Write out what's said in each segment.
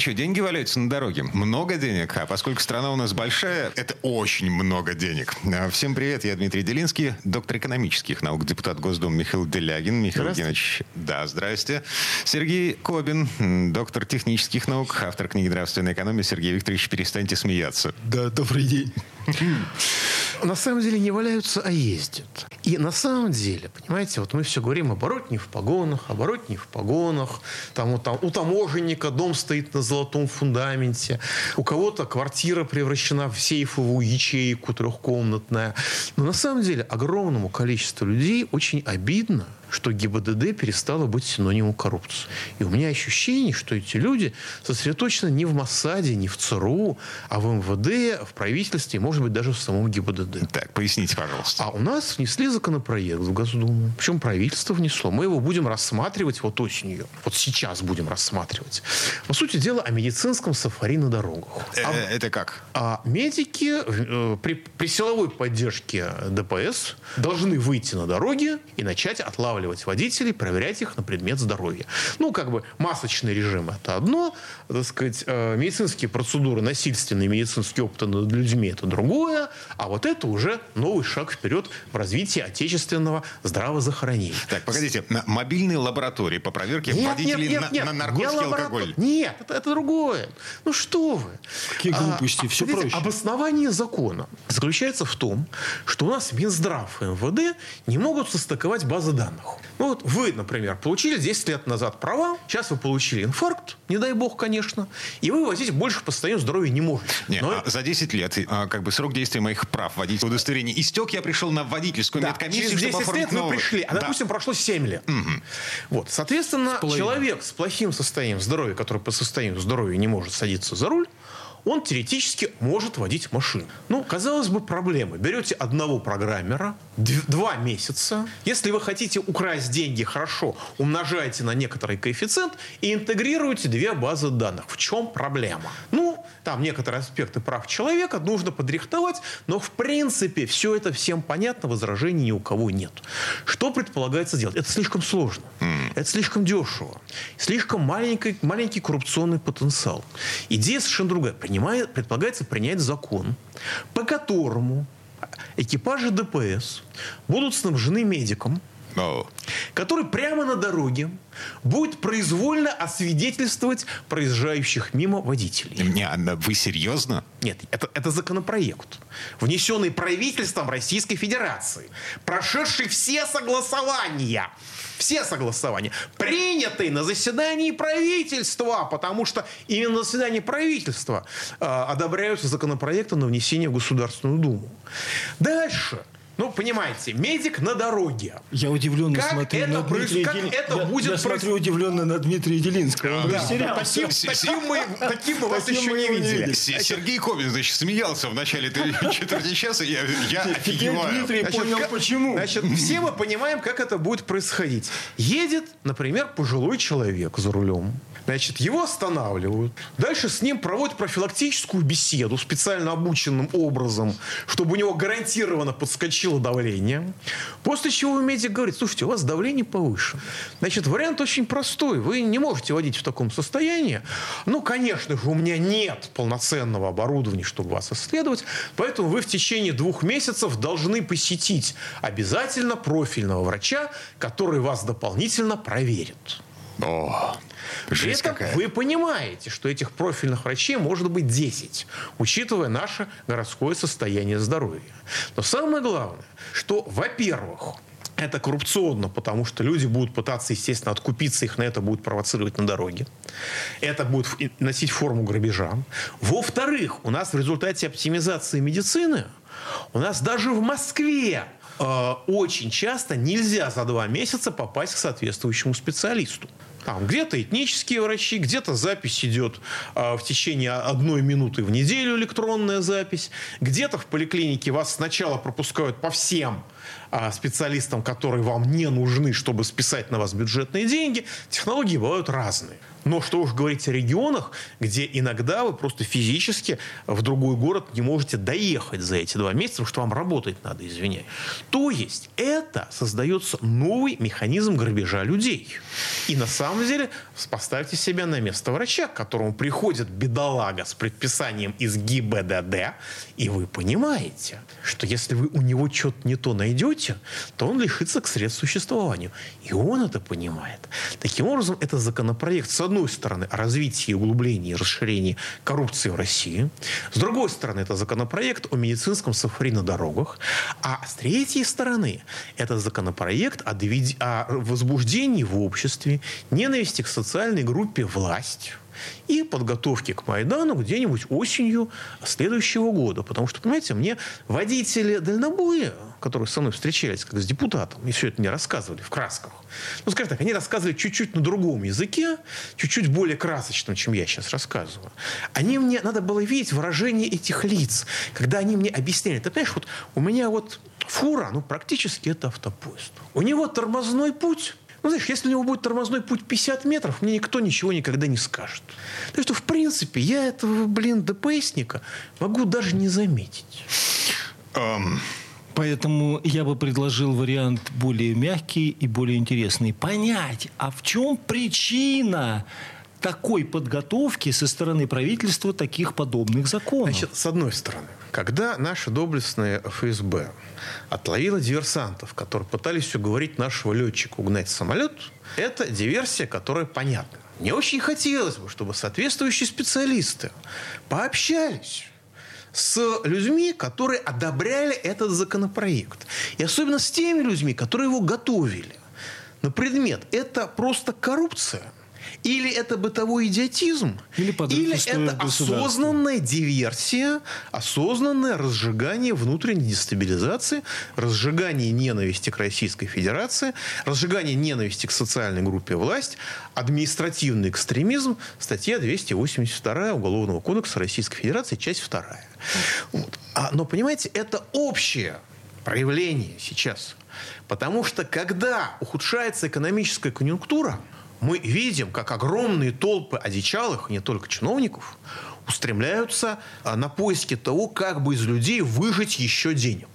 Что, деньги валяются на дороге? Много денег, а поскольку страна у нас большая, это очень много денег. А, Всем привет, я Дмитрий Делинский, доктор экономических наук, депутат Госдумы Михаил Делягин. Михаил Евгеньевич, да, здрасте. Сергей Кобин, доктор технических наук, автор книги «Нравственная экономия». Сергей Викторович, перестаньте смеяться. Да, добрый день. На самом деле не валяются, а ездят. И на самом деле, понимаете, вот мы все говорим, оборот не в погонах, оборот не в погонах. Там, вот там, у таможенника дом стоит на золотом фундаменте. У кого-то квартира превращена в сейфовую ячейку трехкомнатная. Но на самом деле огромному количеству людей очень обидно, что ГИБДД перестало быть синонимом коррупции. И у меня ощущение, что эти люди сосредоточены не в МОСАДе, не в ЦРУ, а в МВД, в правительстве, может быть, даже в самом ГИБДД. Так, поясните, пожалуйста. А у нас внесли законопроект в Госдуму. Причем правительство внесло. Мы его будем рассматривать вот осенью. Вот сейчас будем рассматривать. По сути дела, о медицинском сафари на дорогах. Э, А- Это как? а медики э, при, при силовой поддержке ДПС должны выйти на дороги и начать отлавливать водителей, проверять их на предмет здоровья. Ну, как бы масочный режим – это одно, так сказать, э, медицинские процедуры, насильственный медицинский опыт над людьми – это другое, а вот это уже новый шаг вперед в развитии отечественного здравоохранения. Так, погодите, на мобильные лаборатории по проверке Нет, водителей нет, на, нет, нет, на не наркотики и лаборатор- алкоголь. Нет, это, это другое. Ну что вы. Какие глупости, всё видите, проще. Обоснование закона заключается в том, что у нас Минздрав и МВД не могут состыковать базы данных. Ну вот вы, например, получили 10 лет назад права, сейчас вы получили инфаркт, не дай бог, конечно, и вы возить больше по состоянию здоровья не можете. Не, Но а за 10 лет, а, как бы срок действия моих прав водительского удостоверения истек, я пришел на водительскую Да, медкомиссию, через чтобы 10 оформить лет вы новую. пришли, а, Да. допустим, прошло 7 лет. Вот, соответственно, человек с плохим состоянием здоровья, который по состоянию здоровья не может садиться за руль, он теоретически может водить машину. Ну, казалось бы, проблемы. Берете одного программера, дв- два месяца. Если вы хотите украсть деньги, хорошо, умножаете на некоторый коэффициент и интегрируете две базы данных. В чем проблема? Ну, там некоторые аспекты прав человека нужно подрихтовать, но в принципе все это всем понятно, возражений ни у кого нет. Что предполагается делать? Это слишком сложно. Это слишком дешево. Слишком маленький, маленький коррупционный потенциал. Идея совершенно другая. Принимает, предполагается принять закон, по которому экипажи ДПС будут снабжены медиком, О, который прямо на дороге будет произвольно освидетельствовать проезжающих мимо водителей. не, а вы серьезно? Нет, это, это законопроект, внесенный правительством Российской Федерации, прошедший все согласования, все согласования, принятый на заседании правительства, потому что именно на заседании правительства э, одобряются законопроекты на внесение в Государственную Думу. Дальше. Ну, понимаете, медик на дороге. Я удивленно Как смотрю это на проис- Дмитрия как Дели- это я, будет я проис- смотрю удивленно на Дмитрия Делинского. Да, растерялся. таким, таким мы, таким мы вас еще мы не видели. Сергей Кобин, значит, смеялся в начале четверти часа, я, я офигеваю. Дмитрий Значит, понял, как- почему. Значит, все мы понимаем, как это будет происходить. Едет, например, пожилой человек за рулем. Значит, его останавливают. Дальше с ним проводят профилактическую беседу специально обученным образом, чтобы у него гарантированно подскочило давление. После чего медик говорит, слушайте, у вас давление повышено. Значит, вариант очень простой. Вы не можете водить в таком состоянии. Ну, конечно же, у меня нет полноценного оборудования, чтобы вас исследовать. Поэтому вы в течение двух месяцев должны посетить обязательно профильного врача, который вас дополнительно проверит. О, При этом какая. вы понимаете, что этих профильных врачей может быть 10, учитывая наше городское состояние здоровья. Но самое главное, что, во-первых, это коррупционно, потому что люди будут пытаться, естественно, откупиться, их на это будут провоцировать на дороге. Это будет носить форму грабежа. Во-вторых, у нас в результате оптимизации медицины, у нас даже в Москве э, очень часто нельзя за два месяца попасть к соответствующему специалисту. Там где-то этнические врачи, где-то запись идет а, в течение одной минуты в неделю электронная запись, где-то в поликлинике вас сначала пропускают по всем а, специалистам, которые вам не нужны, чтобы списать на вас бюджетные деньги. Технологии бывают разные. Но что уж говорить о регионах, где иногда вы просто физически в другой город не можете доехать за эти два месяца, потому что вам работать надо, извиняюсь. То есть это создается новый механизм грабежа людей. И на самом деле поставьте себя на место врача, к которому приходит бедолага с предписанием из ГИБДД, и вы понимаете, что если вы у него что-то не то найдете, то он лишится к средств существованию. И он это понимает. Таким образом, это законопроект, с одной стороны, о развитии, углублении расширении коррупции в России. С другой стороны, это законопроект о медицинском сафари на дорогах. А с третьей стороны, это законопроект о, довед... о возбуждении в обществе ненависти к социальной группе власть и подготовки к Майдану где-нибудь осенью следующего года. Потому что, понимаете, мне водители дальнобоя, которые со мной встречались как с депутатом, и все это мне рассказывали в красках, ну, скажем так, они рассказывали чуть-чуть на другом языке, чуть-чуть более красочном, чем я сейчас рассказываю. Они мне, надо было видеть выражение этих лиц, когда они мне объясняли. Ты понимаешь, вот у меня вот фура, ну, практически это автопоезд. У него тормозной путь ну, знаешь, если у него будет тормозной путь 50 метров, мне никто ничего никогда не скажет. Так что, в принципе, я этого, блин, ДПСника могу даже не заметить. Эм, Поэтому я бы предложил вариант более мягкий и более интересный. Понять, а в чем причина такой подготовки со стороны правительства таких подобных законов? Значит, с одной стороны, когда наша доблестная ФСБ отловила диверсантов, которые пытались уговорить нашего летчика угнать самолет, это диверсия, которая понятна. Мне очень хотелось бы, чтобы соответствующие специалисты пообщались с людьми, которые одобряли этот законопроект. И особенно с теми людьми, которые его готовили. На предмет, это просто коррупция – или это бытовой идиотизм, или, или это осознанная диверсия, осознанное разжигание внутренней дестабилизации, разжигание ненависти к Российской Федерации, разжигание ненависти к социальной группе власть, административный экстремизм, статья 282 Уголовного кодекса Российской Федерации, часть 2. Вот. А, но, понимаете, это общее проявление сейчас. Потому что когда ухудшается экономическая конъюнктура, мы видим, как огромные толпы одичалых, не только чиновников, устремляются а, на поиски того, как бы из людей выжить еще денег.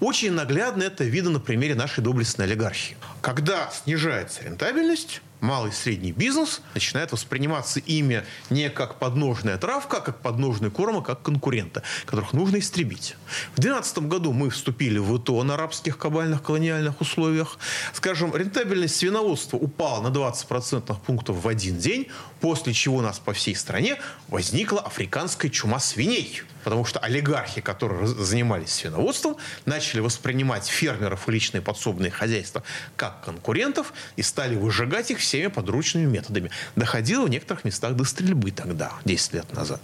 Очень наглядно это видно на примере нашей доблестной олигархии. Когда снижается рентабельность, малый и средний бизнес начинает восприниматься ими не как подножная травка, а как подножный корм, а как конкурента, которых нужно истребить. В 2012 году мы вступили в ИТО на арабских кабальных колониальных условиях. Скажем, рентабельность свиноводства упала на 20 процентных пунктов в один день, после чего у нас по всей стране возникла африканская чума свиней. Потому что олигархи, которые занимались свиноводством, начали воспринимать фермеров и личные подсобные хозяйства как конкурентов и стали выжигать их всеми подручными методами. Доходило в некоторых местах до стрельбы тогда, 10 лет назад.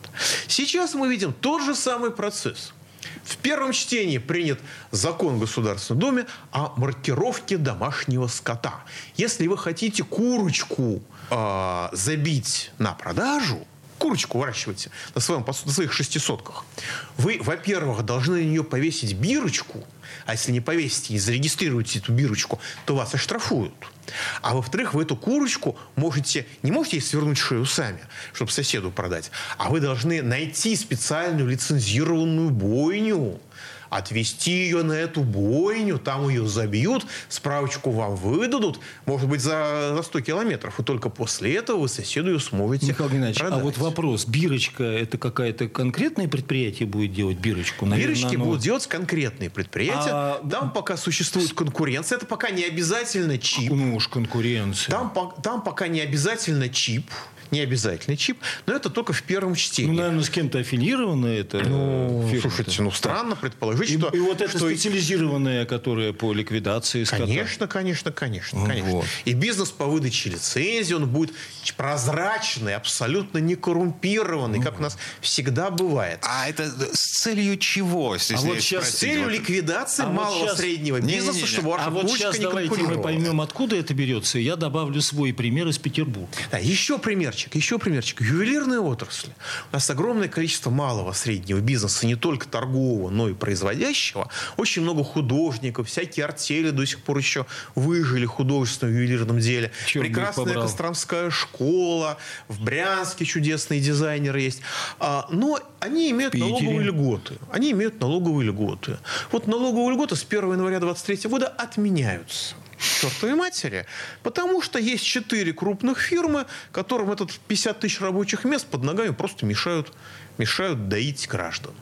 Сейчас мы видим тот же самый процесс. В первом чтении принят закон в Государственной Думе о маркировке домашнего скота. Если вы хотите курочку э, забить на продажу, курочку выращиваете на, своем, на своих шестисотках, вы, во-первых, должны на нее повесить бирочку, а если не повесите, не зарегистрируете эту бирочку, то вас оштрафуют. А во-вторых, вы эту курочку можете, не можете ей свернуть шею сами, чтобы соседу продать, а вы должны найти специальную лицензированную бойню, отвезти ее на эту бойню, там ее забьют, справочку вам выдадут, может быть, за, за 100 километров. И только после этого вы соседу ее сможете Михаил Геннадьевич, продать. а вот вопрос. Бирочка, это какое-то конкретное предприятие будет делать бирочку? Наверное, Бирочки оно... будут делать конкретные предприятия. А... Там пока существует конкуренция. Это пока не обязательно чип. Ну уж конкуренция. Там, там пока не обязательно чип. Не обязательный чип, но это только в первом чтении. Ну, наверное, с кем-то аффилировано это. Ну, фирма-то. слушайте, ну странно предположить, И, что... и вот это что специализированная, которая по ликвидации скота. Конечно, конечно, конечно, конечно. Вот. И бизнес по выдаче лицензии, он будет прозрачный, абсолютно не коррумпированный, как у нас всегда бывает. А это с целью чего? если А вот сейчас С целью Вот- ликвидации А вот малого щас- среднего бизнеса, чтобы ваша А вот сейчас не давайте мы поймем, откуда это берется. Я добавлю свой пример из Петербурга. Да, еще примерчик, еще примерчик. Ювелирные отрасли. У нас огромное количество малого, среднего бизнеса, не только торгового, но и производящего. Очень много художников, всякие артели до сих пор еще выжили в художественном ювелирном деле. Их Прекрасная. Костромская школа, в Брянске чудесные дизайнеры есть. А, но они имеют Питере. налоговые льготы. Они имеют налоговые льготы. Вот налоговые льготы с 1 января 2023 года отменяются чертовой матери, потому что есть четыре крупных фирмы, которым этот 50 тысяч рабочих мест под ногами просто мешают, мешают доить граждан.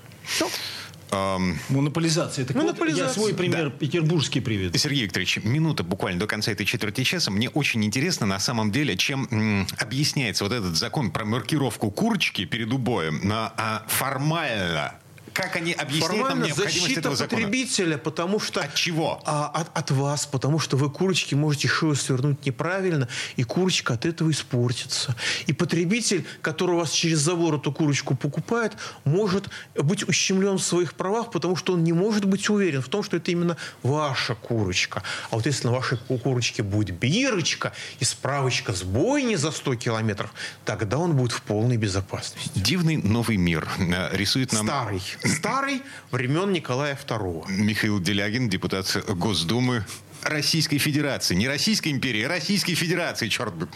Ам, Монополизация. Так вот, я Монополизация, свой пример петербургский приведу. Сергей Викторович, минута буквально до конца этой четверти часа. Мне очень интересно, на самом деле, чем м, объясняется вот этот закон про маркировку курочки перед убоем на, а, формально. Как они объясняют нам Формально необходимость защита этого закона? потребителя, потому что... От чего? А, от, от вас, потому что вы курочки можете шею свернуть неправильно, и курочка от этого испортится. И потребитель, который у вас через забор эту курочку покупает, может быть ущемлен в своих правах, потому что он не может быть уверен в том, что это именно ваша курочка. А вот если на вашей ку- курочке будет бирочка и справочка с бойни за 100 километров, тогда он будет в полной безопасности. Дивный новый мир э, рисует нам Старый. Старый времен Николая II. Михаил Делягин, депутат Госдумы Российской Федерации. Не Российской империи, а Российской Федерации, черт бы.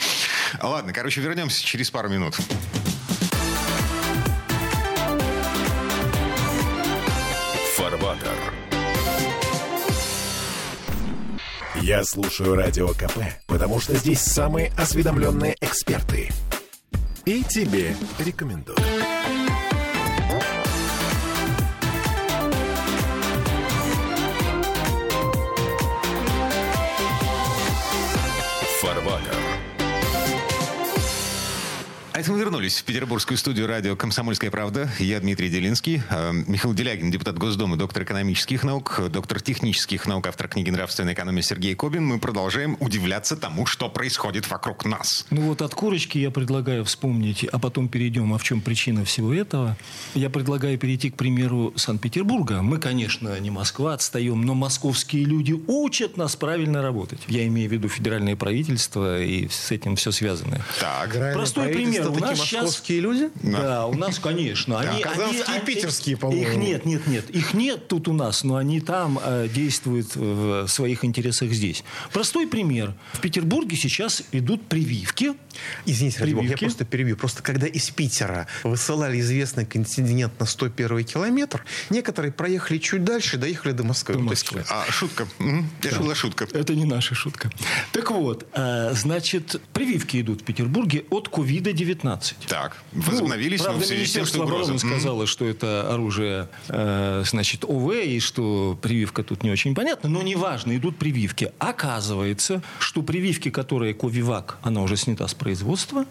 Ладно, короче, вернемся через пару минут. Фарватер. Я слушаю Радио КП, потому что здесь самые осведомленные эксперты. И тебе рекомендую. Это мы вернулись в петербургскую студию радио «Комсомольская правда». Я Дмитрий Делинский. Э, Михаил Делягин, депутат Госдумы, доктор экономических наук, доктор технических наук, автор книги «Нравственная экономия» Сергей Кобин. Мы продолжаем удивляться тому, что происходит вокруг нас. Ну вот от курочки я предлагаю вспомнить, а потом перейдем, а в чем причина всего этого. Я предлагаю перейти к примеру Санкт-Петербурга. Мы, конечно, не Москва, отстаем, но московские люди учат нас правильно работать. Я имею в виду федеральное правительство и с этим все связанное. Так. Простой пример. У нас московские люди? Да, у нас, конечно. Они, Казанские они- и питерские, Их по-моему. нет, нет, нет. Их нет тут у нас, но они там э, действуют в своих интересах здесь. Простой пример. В Петербурге сейчас идут прививки. Извините, ради бога, я Прививки. просто перебью. Просто когда из Питера высылали известный контингент на 101 километр, некоторые проехали чуть дальше доехали до Москвы. До то есть, Москвы. А, шутка. Это была шутка. Это не наша шутка. Так вот, э, значит, прививки идут в Петербурге от ковида-19. Так, возобновились, Ну, но правда, в связи с тем, что угроза. обороны Мгм. сказало, что это оружие, э, значит, ОВ, и что прививка тут не очень понятна, но неважно, идут прививки. Оказывается, что прививки, которые Ковивак, она уже снята с производства.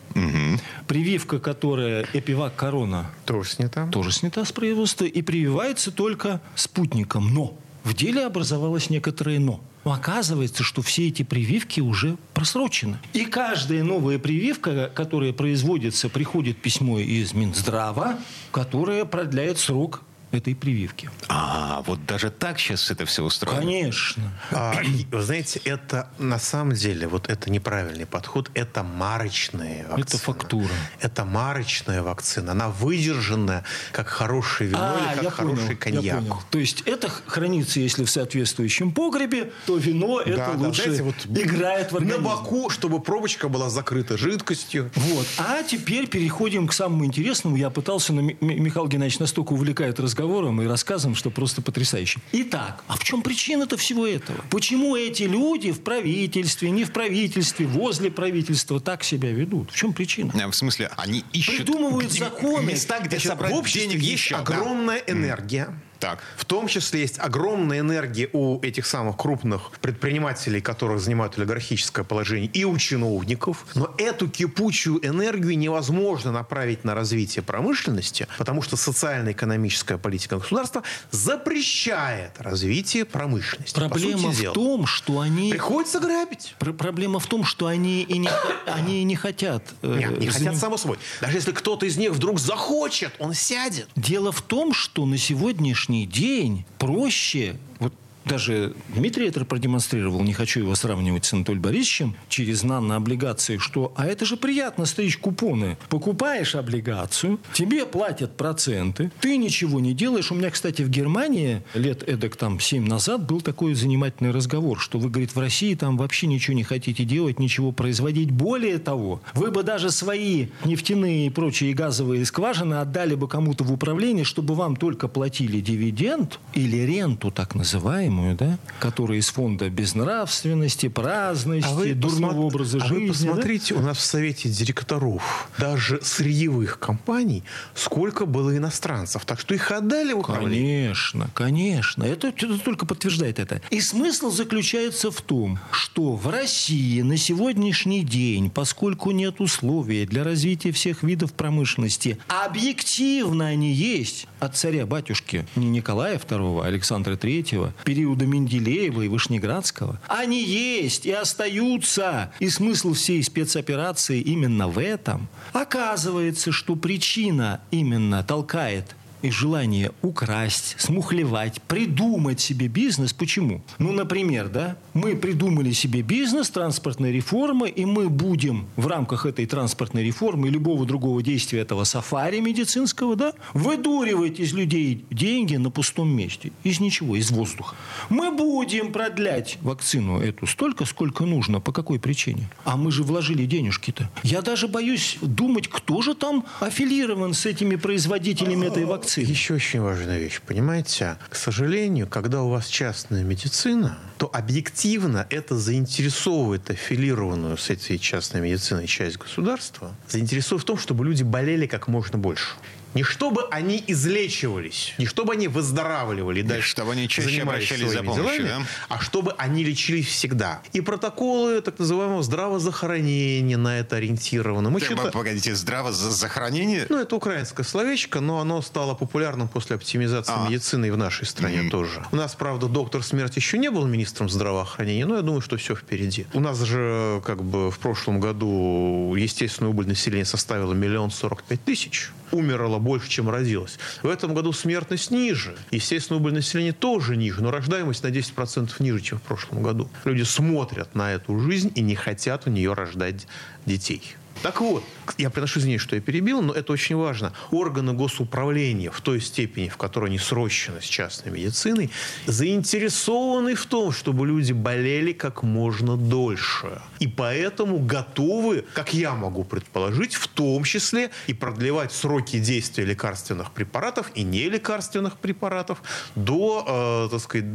Прививка, которая Эпивак Корона, Тоже снята. тоже снята с производства и прививается только спутником. Но в деле образовалось некоторое но. Оказывается, что все эти прививки уже просрочены. И каждая новая прививка, которая производится, приходит письмо из Минздрава, которое продляет срок этой прививки. А, вот даже так сейчас это все устроено. Конечно. А, вы знаете, это на самом деле, вот это неправильный подход, это марочная вакцина. Это фактура. Это марочная вакцина. Она выдержанная, как хорошее вино А, или как я хороший понял, я коньяк. понял. То есть это хранится, если в соответствующем погребе, то вино это Да, да, лучше знаете, вот играет в на организм. боку, чтобы пробочка была закрыта жидкостью. Вот. А теперь переходим к самому интересному. Я пытался, но Ми- Ми- Михаил Геннадьевич настолько увлекает разговором и рассказом, что просто потрясающе. Итак, а в чем причина-то всего этого? Почему эти люди в правительстве, не в правительстве, возле правительства так себя ведут? В чем причина? А, В смысле, они ищут Придумывают законы. места, где собрать в обществе денег есть еще. да. огромная энергия, Так. В том числе есть огромная энергия у этих самых крупных предпринимателей, которые занимают олигархическое положение, и у чиновников. Но эту кипучую энергию невозможно направить на развитие промышленности, потому что социально-экономическая политика государства запрещает развитие промышленности. Проблема в том, что они... Приходится грабить. Пр- проблема в том, что они и не, они и не хотят... э, Нет, не хотят, само собой. Даже если кто-то из них вдруг захочет, он сядет. Дело в том, что на сегодняшний день проще, вот даже Дмитрий это продемонстрировал, не хочу его сравнивать с Анатолием Борисовичем, через нано-облигации, что, а это же приятно стричь купоны. Покупаешь облигацию, тебе платят проценты, ты ничего не делаешь. У меня, кстати, в Германии лет эдак там 7 назад был такой занимательный разговор, что вы, говорит, в России там вообще ничего не хотите делать, ничего производить. Более того, вы бы даже свои нефтяные и прочие газовые скважины отдали бы кому-то в управление, чтобы вам только платили дивиденд или ренту так называемую, да, которая из фонда безнравственности, праздности, дурного посмо- образа а жизни. вы да? посмотрите, у нас в совете директоров даже сырьевых компаний сколько было иностранцев. Так что их отдали в управление. Конечно, конечно. Это, это только подтверждает это. И смысл заключается в том, что в России на сегодняшний день, поскольку нет условий для развития всех видов промышленности, объективно они есть от царя-батюшки не Николая II, а Александра III, периода Менделеева и Вышнеградского. Они есть и остаются. И смысл всей спецоперации именно в этом. Оказывается, что причина именно толкает и желание украсть, смухлевать, придумать себе бизнес. Почему? Ну, например, да, мы придумали себе бизнес транспортной реформы, и мы будем в рамках этой транспортной реформы и любого другого действия этого сафари медицинского, да, выдуривать из людей деньги на пустом месте. Из ничего, из воздуха. Мы будем продлять вакцину эту столько, сколько нужно. По какой причине? А мы же вложили денежки-то. Я даже боюсь думать, кто же там аффилирован с этими производителями этой вакцины. Еще очень важная вещь, понимаете? К сожалению, когда у вас частная медицина, то объективно это заинтересовывает аффилированную с этой частной медициной часть государства, заинтересовывает в том, чтобы люди болели как можно больше. Не чтобы они излечивались, не чтобы они выздоравливали, дальше чтобы они чаще обращались за помощью, делами, да? а чтобы они лечились всегда. И протоколы так называемого здравозахоронения на это ориентированы. Мы Так, что-то- Погодите, здраво за- захоронение? ну, это украинское словечко, но оно стало популярным после оптимизации А. медицины и в нашей стране тоже. У нас, правда, доктор смерти еще не был министром здравоохранения, но я думаю, что все впереди. У нас же, как бы, в прошлом году естественная убыль населения составила миллион сорок пять тысяч. Умерло больше, чем родилось. В этом году смертность ниже. Естественная убыль населения тоже ниже, но рождаемость на 10% ниже, чем в прошлом году. Люди смотрят на эту жизнь и не хотят у нее рождать детей. Так вот, я приношу извинения, что я перебил, но это очень важно. Органы госуправления в той степени, в которой они срощены с частной медициной, заинтересованы в том, чтобы люди болели как можно дольше. И поэтому готовы, как я могу предположить, в том числе и продлевать сроки действия лекарственных препаратов и нелекарственных препаратов до, э, так сказать,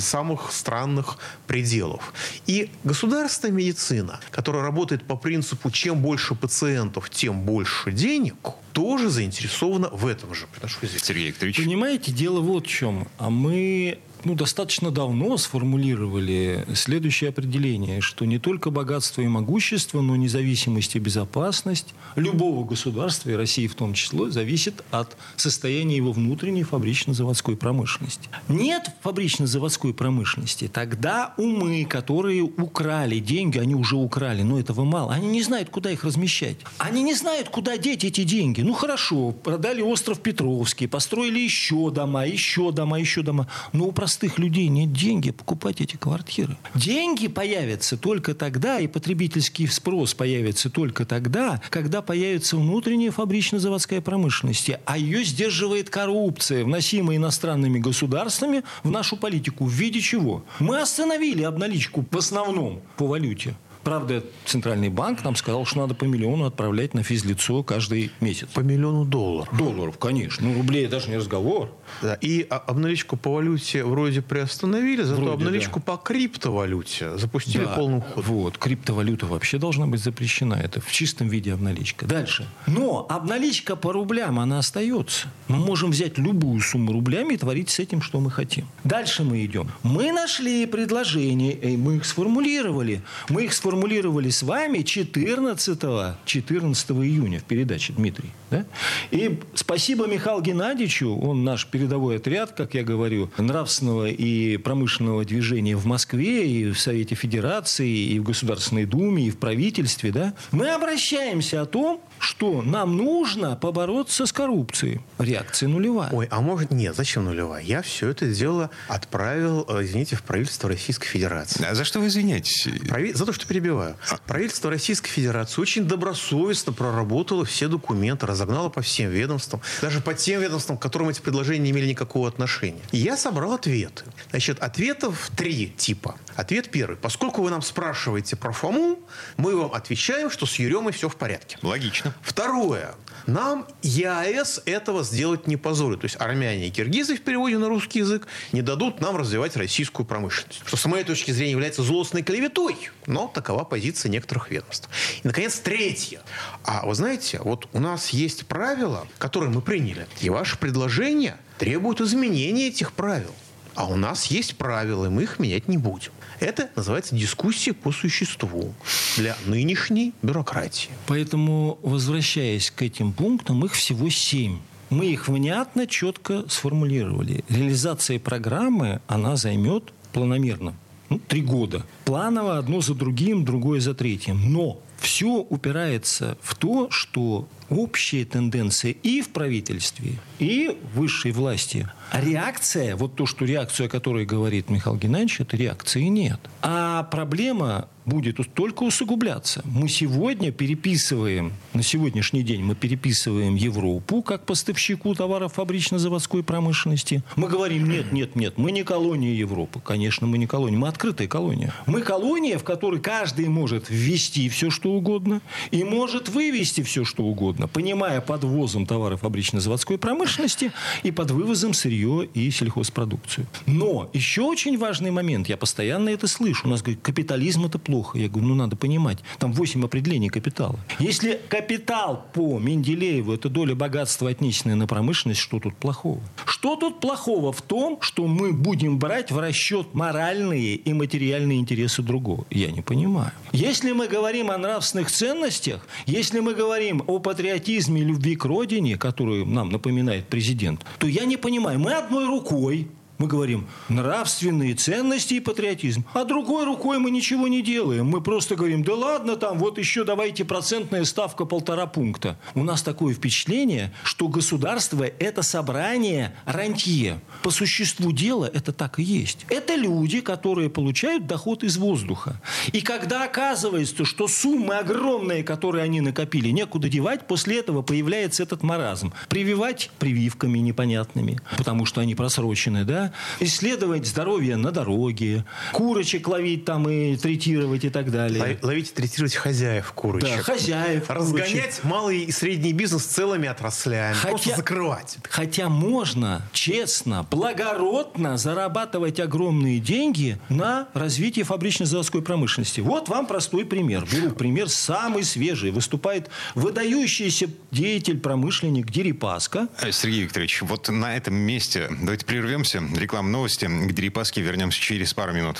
самых странных пределов. И государственная медицина, которая работает по принципу «чем больше пациентов, тем больше денег», тоже заинтересована в этом же. Извинения. Сергей Викторович. Понимаете, дело вот в чем. А мы ну, достаточно давно сформулировали следующее определение, что не только богатство и могущество, но независимость и безопасность любого государства, и России в том числе, зависит от состояния его внутренней фабрично-заводской промышленности. Нет фабрично-заводской промышленности, тогда умы, которые украли деньги, они уже украли, но этого мало, они не знают, куда их размещать. Они не знают, куда деть эти деньги. Ну хорошо, продали остров Петровский, построили еще дома, еще дома, еще дома. Но у простых людей нет денег покупать эти квартиры. Деньги появятся только тогда, и потребительский спрос появится только тогда, когда появится внутренняя фабрично-заводская промышленность. А ее сдерживает коррупция, вносимая иностранными государствами в нашу политику. В виде чего? Мы остановили обналичку в основном по валюте. Правда, Центральный банк нам сказал, что надо по миллиону отправлять на физлицо каждый месяц. По миллиону долларов. Долларов, конечно. Ну, рублей даже не разговор. Да, и обналичку по валюте вроде приостановили, зато Вроде, обналичку да. по криптовалюте запустили Да. полным ходом. Вот, криптовалюта вообще должна быть запрещена. Это в чистом виде обналичка. Дальше. Но обналичка по рублям, она остается. Мы можем взять любую сумму рублями и творить с этим, что мы хотим. Дальше мы идем. Мы нашли предложения, и мы их сформулировали. Мы их сформулировали с вами 14, 14 июня в передаче, Дмитрий. Да? И спасибо Михаилу Геннадьевичу, он наш передовой отряд, как я говорю, нравственного и промышленного движения в Москве, и в Совете Федерации, и в Государственной Думе, и в правительстве. Да? Мы обращаемся о том, что нам нужно побороться с коррупцией. Реакция нулевая. Ой, а может... Нет, зачем нулевая? Я все это дело отправил, э, извините, в правительство Российской Федерации. А за что вы извиняетесь? Прави- За то, что перебиваю. Правительство Российской Федерации очень добросовестно проработало все документы, разогнало по всем ведомствам, даже по тем ведомствам, к которым эти предложения не имели никакого отношения. И я собрал ответы. Значит, ответов три типа. Ответ первый. Поскольку вы нам спрашиваете про Фому, мы вам отвечаем, что с Еремой все в порядке. Логично. Второе. Нам ЕАЭС этого сделать не позволит. То есть армяне и киргизы в переводе на русский язык не дадут нам развивать российскую промышленность. Что с моей точки зрения является злостной клеветой. Но такова позиция некоторых ведомств. И, наконец, третье. А вы знаете, вот у нас есть правила, которые мы приняли. И ваши предложения требуют изменения этих правил. А у нас есть правила, и мы их менять не будем. Это называется дискуссия по существу для нынешней бюрократии. Поэтому, возвращаясь к этим пунктам, их всего семь. Мы их внятно, четко сформулировали. Реализация программы, она займет планомерно ну, три года. Планово одно за другим, другое за третьим. Но все упирается в то, что общие тенденции и в правительстве, и в высшей власти. А реакция, вот то, что реакцию, о которой говорит Михаил Геннадьевич, это реакции нет. А проблема будет только усугубляться. Мы сегодня переписываем, на сегодняшний день мы переписываем Европу как поставщику товаров фабрично-заводской промышленности. Мы говорим, нет, нет, нет, мы не колония Европы. Конечно, мы не колония, мы открытая колония. Мы колония, в которой каждый может ввести все, что угодно, и может вывести все, что угодно, понимая под ввозом товаров фабрично-заводской промышленности и под вывозом сырье и сельхозпродукцию. Но еще очень важный момент, я постоянно это слышу, у нас говорят, капитализм это плохо. Я говорю, ну надо понимать, там 8 определений капитала. Если капитал по Менделееву это доля богатства, отнесенная на промышленность, что тут плохого? Что тут плохого в том, что мы будем брать в расчет моральные и материальные интересы другого? Я не понимаю. Если мы говорим о нравственных ценностях, если мы говорим о патриотизме любви к родине, которую нам напоминает президент, то я не понимаю, мы одной рукой мы говорим нравственные ценности и патриотизм. А другой рукой мы ничего не делаем. Мы просто говорим, да ладно там, вот еще давайте процентная ставка полтора пункта. У нас такое впечатление, что государство – это собрание рантье. По существу дела это так и есть. Это люди, которые получают доход из воздуха. И когда оказывается, что суммы огромные, которые они накопили, некуда девать, после этого появляется этот маразм. Прививать прививками непонятными, потому что они просрочены, да? Исследовать здоровье на дороге, курочек ловить там и третировать и так далее. Лов- Ловить и третировать хозяев курочек. Да, хозяев курочек. Разгонять малый и средний бизнес целыми отраслями. Просто закрывать. Хотя можно честно, благородно зарабатывать огромные деньги на развитии фабрично-заводской промышленности. Вот вам простой пример. Беру пример самый свежий. Выступает выдающийся деятель, промышленник Дерипаска. Э, Сергей Викторович, вот на этом месте давайте прервемся. Реклама новости. К Дерипаске вернемся через пару минут.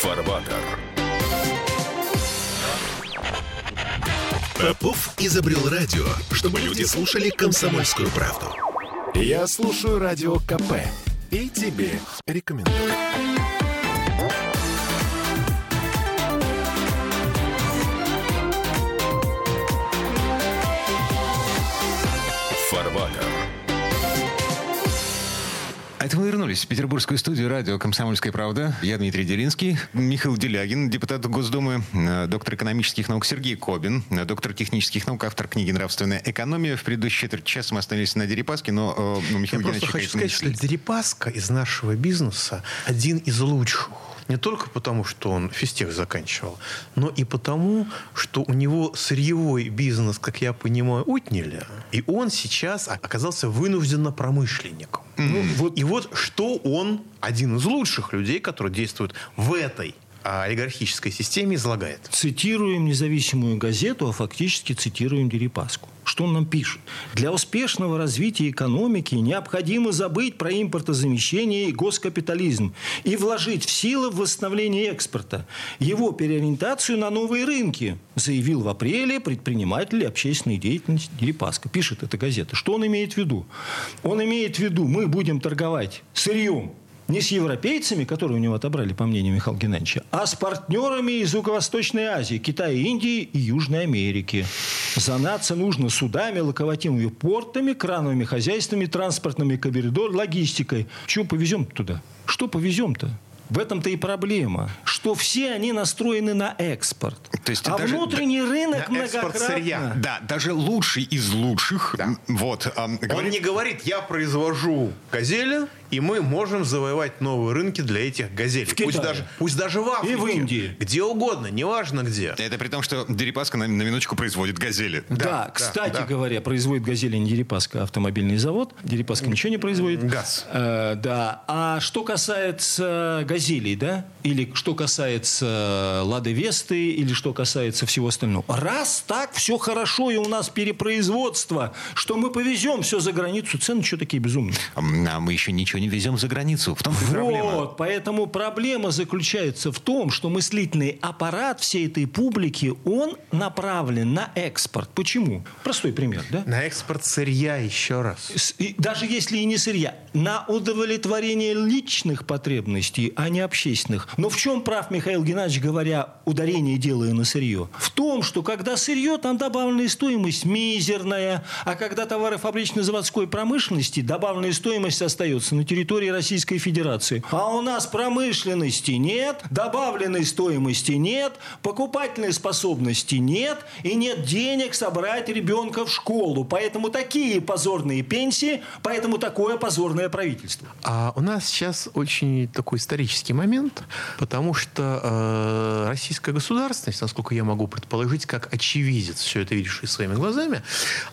Фарватер. Попов изобрел радио, чтобы люди слушали комсомольскую правду. Я слушаю радио КП и тебе рекомендую. А это мы вернулись в петербургскую студию радио «Комсомольская правда». Я Дмитрий Делинский, Михаил Делягин, депутат Госдумы, доктор экономических наук Сергей Кобин, доктор технических наук, автор книги «Нравственная экономия». В предыдущий четверть часа мы остановились на Дерипаске, но э, Михаил Я просто хочу сказать, что Дерипаска из нашего бизнеса один из лучших. Не только потому, что он физтех заканчивал, но и потому, что у него сырьевой бизнес, как я понимаю, отняли. И он сейчас оказался вынужденно промышленником. Mm-hmm. Ну, вот, и вот что он, один из лучших людей, который действует в этой олигархической системе излагает. Цитируем независимую газету, а фактически цитируем Дерипаску. Что он нам пишет? Для успешного развития экономики необходимо забыть про импортозамещение и госкапитализм и вложить в силы восстановление экспорта, его переориентацию на новые рынки, заявил в апреле предприниматель общественной деятельности Дерипаска. Пишет эта газета. Что он имеет в виду? Он имеет в виду, мы будем торговать сырьем, не с европейцами, которые у него отобрали, по мнению Михаила Геннадьевича, а с партнерами из Юго-Восточной Азии, Китая, Индии и Южной Америки. Заняться нужно судами, локомотивами, портами, крановыми хозяйствами, транспортными коридор, логистикой. Чего повезем туда? Что повезем-то? В этом-то и проблема, что все они настроены на экспорт. То есть а даже, внутренний рынок на многократно... сырья. Да, даже лучший из лучших. Да. Вот, а, говорит... Он не говорит, я произвожу газели, и мы можем завоевать новые рынки для этих газелей. В пусть, даже, пусть даже в Африке. И в Индии. Где угодно, неважно где. Это при том, что Дерипаска на, на минуточку производит газели. Да, да кстати да. говоря, производит газели не Дерипаска, а автомобильный завод. Дерипаска ничего не производит. Газ. Э, да. А что касается газелей, да, или что касается Лады Весты, или что касается всего остального. Раз так все хорошо, и у нас перепроизводство, что мы повезем все за границу, цены что такие безумные? А мы еще ничего не везем за границу. В том вот, проблема. поэтому проблема заключается в том, что мыслительный аппарат всей этой публики, он направлен на экспорт. Почему? Простой пример, да? На экспорт сырья еще раз. И даже если и не сырья, на удовлетворение личных потребностей, а не общественных. Но в чем прав Михаил Геннадьевич, говоря, ударение делая на сырье? В том, что когда сырье, там добавленная стоимость мизерная, а когда товары фабрично-заводской промышленности, добавленная стоимость остается на территории Российской Федерации. А у нас промышленности нет, добавленной стоимости нет, покупательной способности нет и нет денег собрать ребенка в школу. Поэтому такие позорные пенсии, поэтому такое позорное правительство. А у нас сейчас очень такой исторический момент, потому что э, российская государственность, насколько я могу предположить, как очевидец, все это видевший своими глазами,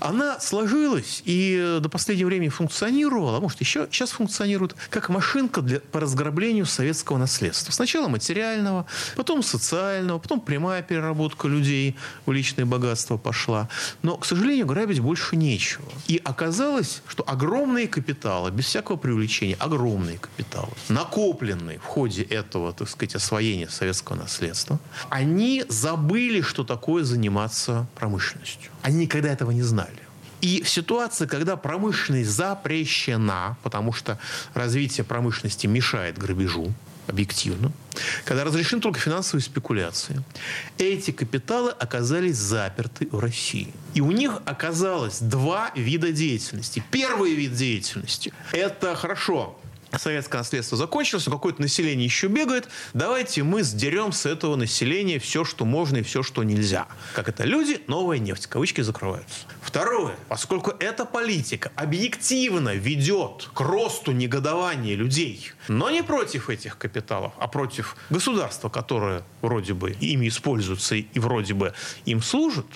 она сложилась и до последнего времени функционировала, а может еще сейчас функционирует функционирует как машинка для, по разграблению советского наследства. Сначала материального, потом социального, потом прямая переработка людей в личное богатство пошла. Но, к сожалению, грабить больше нечего. И оказалось, что огромные капиталы, без всякого привлечения, огромные капиталы, накопленные в ходе этого, так сказать, освоения советского наследства, они забыли, что такое заниматься промышленностью. Они никогда этого не знали. И в ситуации, когда промышленность запрещена, потому что развитие промышленности мешает грабежу, объективно, когда разрешены только финансовые спекуляции, эти капиталы оказались заперты в России. И у них оказалось два вида деятельности. Первый вид деятельности – это хорошо, советское наследство закончилось, но какое-то население еще бегает, давайте мы сдерем с этого населения все, что можно и все, что нельзя. Как это? Люди, новая нефть, кавычки закрываются. Второе, поскольку эта политика объективно ведет к росту негодования людей, но не против этих капиталов, а против государства, которое вроде бы ими используется и вроде бы им служит,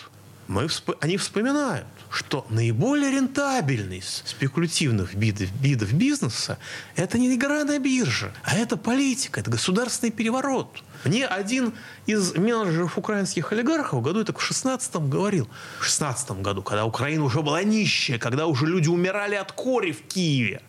мы, они вспоминают, что наиболее рентабельный спекулятивных видов, видов бизнеса – это не игра на бирже, а это политика, это государственный переворот. Мне один из менеджеров украинских олигархов году это в 16 говорил, в 16 году, когда Украина уже была нищая, когда уже люди умирали от кори в Киеве.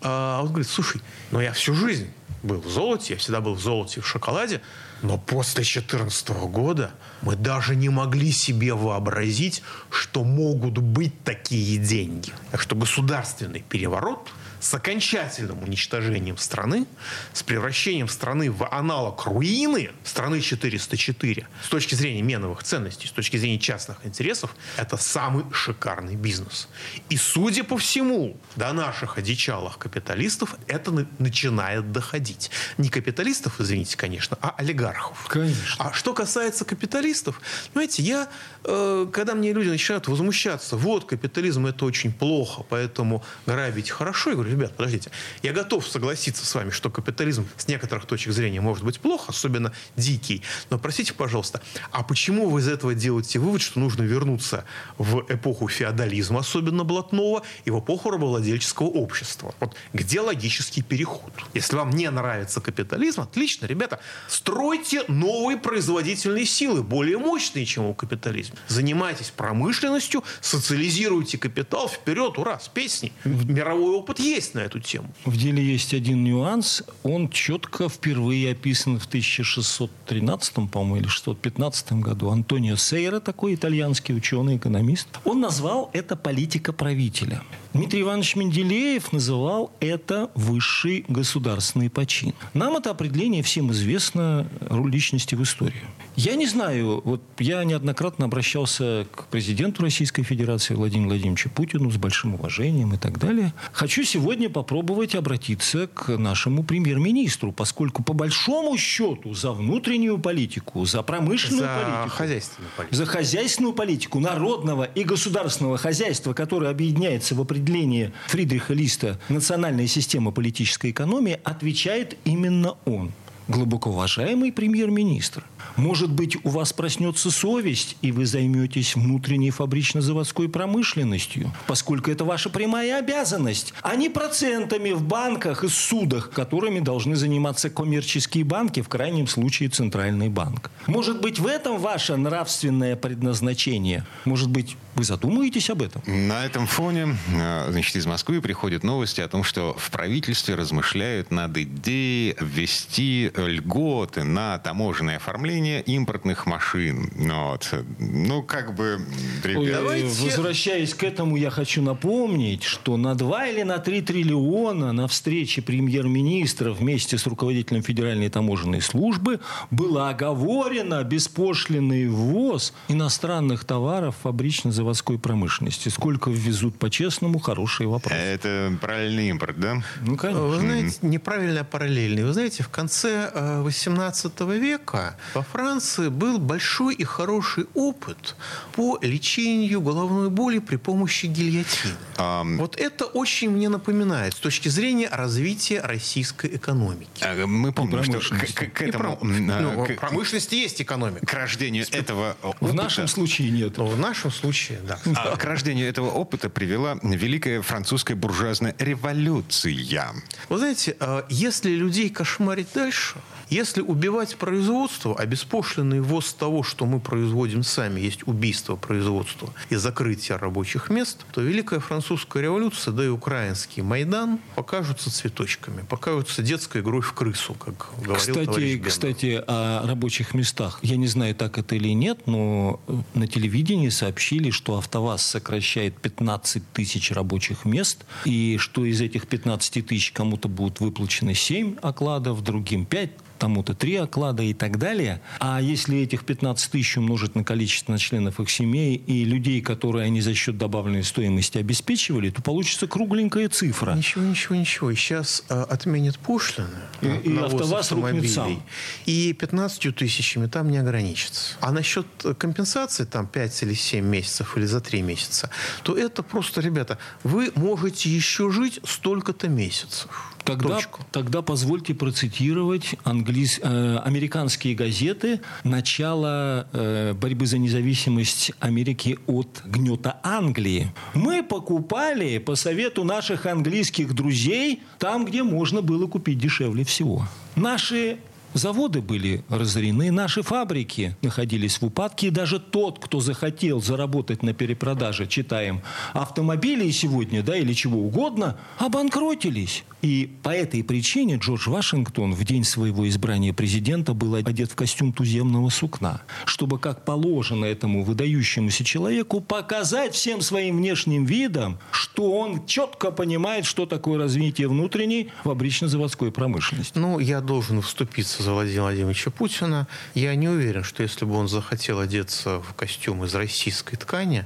А он говорит, слушай, ну я всю жизнь был в золоте, я всегда был в золоте в шоколаде, но после 2014 года мы даже не могли себе вообразить, что могут быть такие деньги. Так что государственный переворот – с окончательным уничтожением страны, с превращением страны в аналог руины страны 404, с точки зрения меновых ценностей, с точки зрения частных интересов, это самый шикарный бизнес. И, судя по всему, до наших одичалых капиталистов это начинает доходить. Не капиталистов, извините, конечно, а олигархов. Конечно. А что касается капиталистов, знаете, я, э, когда мне люди начинают возмущаться, вот, капитализм это очень плохо, поэтому грабить хорошо, я говорю, ребят, подождите, я готов согласиться с вами, что капитализм с некоторых точек зрения может быть плохо, особенно дикий. Но простите, пожалуйста, а почему вы из этого делаете вывод, что нужно вернуться в эпоху феодализма, особенно блатного, и в эпоху рабовладельческого общества? Вот где логический переход? Если вам не нравится капитализм, отлично, ребята, стройте новые производительные силы, более мощные, чем у капитализма. Занимайтесь промышленностью, социализируйте капитал, вперед, ура, с песней. Мировой опыт есть есть на эту тему. В деле есть один нюанс. Он четко впервые описан в 1613, по-моему, или 615 году. Антонио Сейра, такой итальянский ученый, экономист, он назвал это политика правителя. Дмитрий Иванович Менделеев называл это высший государственный почин. Нам это определение всем известно, роль личности в истории. Я не знаю, вот я неоднократно обращался к президенту Российской Федерации Владимиру Владимировичу Путину с большим уважением и так далее. Хочу сегодня попробовать обратиться к нашему премьер-министру, поскольку по большому счету за внутреннюю политику, за промышленную за политику, хозяйственную политику. за хозяйственную политику народного и государственного хозяйства, которое объединяется в определении Фридриха Листа «Национальная система политической экономии», отвечает именно он глубоко уважаемый премьер-министр. Может быть, у вас проснется совесть, и вы займетесь внутренней фабрично-заводской промышленностью, поскольку это ваша прямая обязанность, а не процентами в банках и судах, которыми должны заниматься коммерческие банки, в крайнем случае Центральный банк. Может быть, в этом ваше нравственное предназначение? Может быть, вы задумаетесь об этом? На этом фоне, э, значит, из Москвы приходят новости о том, что в правительстве размышляют над идеей ввести льготы на таможенное оформление импортных машин. Вот. Ну, как бы, Ой, ребят... Возвращаясь к этому, я хочу напомнить, что на 2 или на 3 триллиона на встрече премьер-министра вместе с руководителем Федеральной таможенной службы было оговорено беспошлинный ввоз иностранных товаров фабрично-заводской промышленности. Сколько ввезут по-честному, хороший вопрос. Это параллельный импорт, да? Ну, конечно. Вы знаете, неправильно параллельный. Вы знаете, в конце 18 века во Франции был большой и хороший опыт по лечению головной боли при помощи гильотины. А, Вот это очень мне напоминает с точки зрения развития российской экономики. а, Мы помним, что к, к- к этому... пром- а, ну, к- в промышленности есть экономика. к рождению этого В опыта- нашем случае нет. Но в нашем случае, да. А к рождению этого опыта привела великая французская буржуазная революция. Вы знаете, э, если людей кошмарить дальше, если убивать производство, а беспошлинный ввоз того, что мы производим сами, есть убийство производства и закрытие рабочих мест, то Великая Французская революция, да и украинский Майдан покажутся цветочками, покажутся детской игрой в крысу, как говорил Кстати, товарищ Гендер. кстати, о рабочих местах. Я не знаю, так это или нет, но э, на телевидении сообщили, что АвтоВАЗ сокращает 15 тысяч рабочих мест, и что из этих 15 тысяч кому-то будут выплачены 7 окладов, другим 5, тому-то три оклада и так далее. А если этих 15 тысяч умножить на количество членов их семей и людей, которые они за счет добавленной стоимости обеспечивали, то получится кругленькая цифра. Ничего, ничего, ничего. Сейчас э, отменят пошлины И- на- и АвтоВАЗ рухнет сам. И 15 тысячами там не ограничится. А насчет э, компенсации, там 5 или 7 месяцев, или за 3 месяца, то это просто, ребята, вы можете еще жить столько-то месяцев. Тогда, Точку. тогда позвольте процитировать английс- э, американские газеты начала э, борьбы за независимость Америки от гнета Англии. Мы покупали по совету наших английских друзей там, где можно было купить дешевле всего. Наши Заводы были разорены, наши фабрики находились в упадке, и даже тот, кто захотел заработать на перепродаже, читаем, автомобилей сегодня, да, или чего угодно, обанкротились. И по этой причине Джордж Вашингтон в день своего избрания президента был одет в костюм туземного сукна, чтобы, как положено этому выдающемуся человеку, показать всем своим внешним видом, что он четко понимает, что такое развитие внутренней фабрично-заводской промышленности. Ну, я должен вступиться за Владимира Владимировича Путина. Я не уверен, что если бы он захотел одеться в костюм из российской ткани,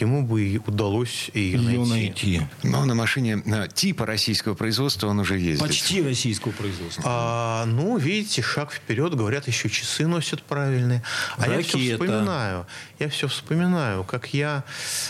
ему бы и удалось ее, ее найти. найти. Но на машине типа российского производства он уже ездит. Почти российского производства. А, ну, видите, шаг вперед. Говорят, еще часы носят правильные. А Ракета. я все вспоминаю. Я все вспоминаю, как я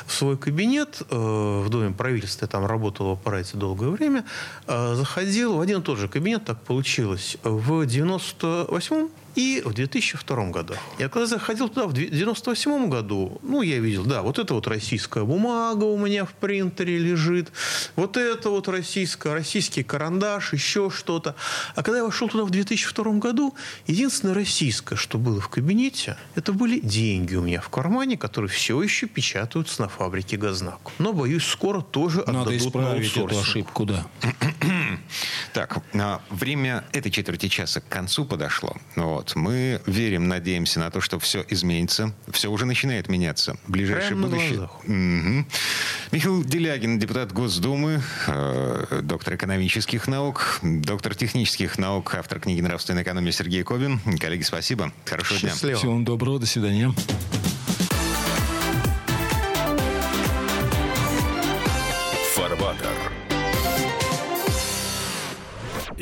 в свой кабинет э, в Доме правительства, там работал в аппарате долгое время, э, заходил в один и тот же кабинет, так получилось, в 98-м и в 2002 году. Я когда заходил туда в 1998 году, ну, я видел, да, вот это вот российская бумага у меня в принтере лежит, вот это вот российская, российский карандаш, еще что-то. А когда я вошел туда в 2002 году, единственное российское, что было в кабинете, это были деньги у меня в кармане, которые все еще печатаются на фабрике Газнак. Но, боюсь, скоро тоже Надо отдадут исправить на эту ошибку, да. Так, а, время этой четверти часа к концу подошло. Вот. Мы верим, надеемся на то, что все изменится. Все уже начинает меняться. Ближайшее Прямо будущее. Угу. Михаил Делягин, депутат Госдумы, э, доктор экономических наук, доктор технических наук, автор книги «Нравственная экономия» Сергей Кобин. Коллеги, спасибо. Хорошего Счастливо. дня. Всего вам доброго. До свидания.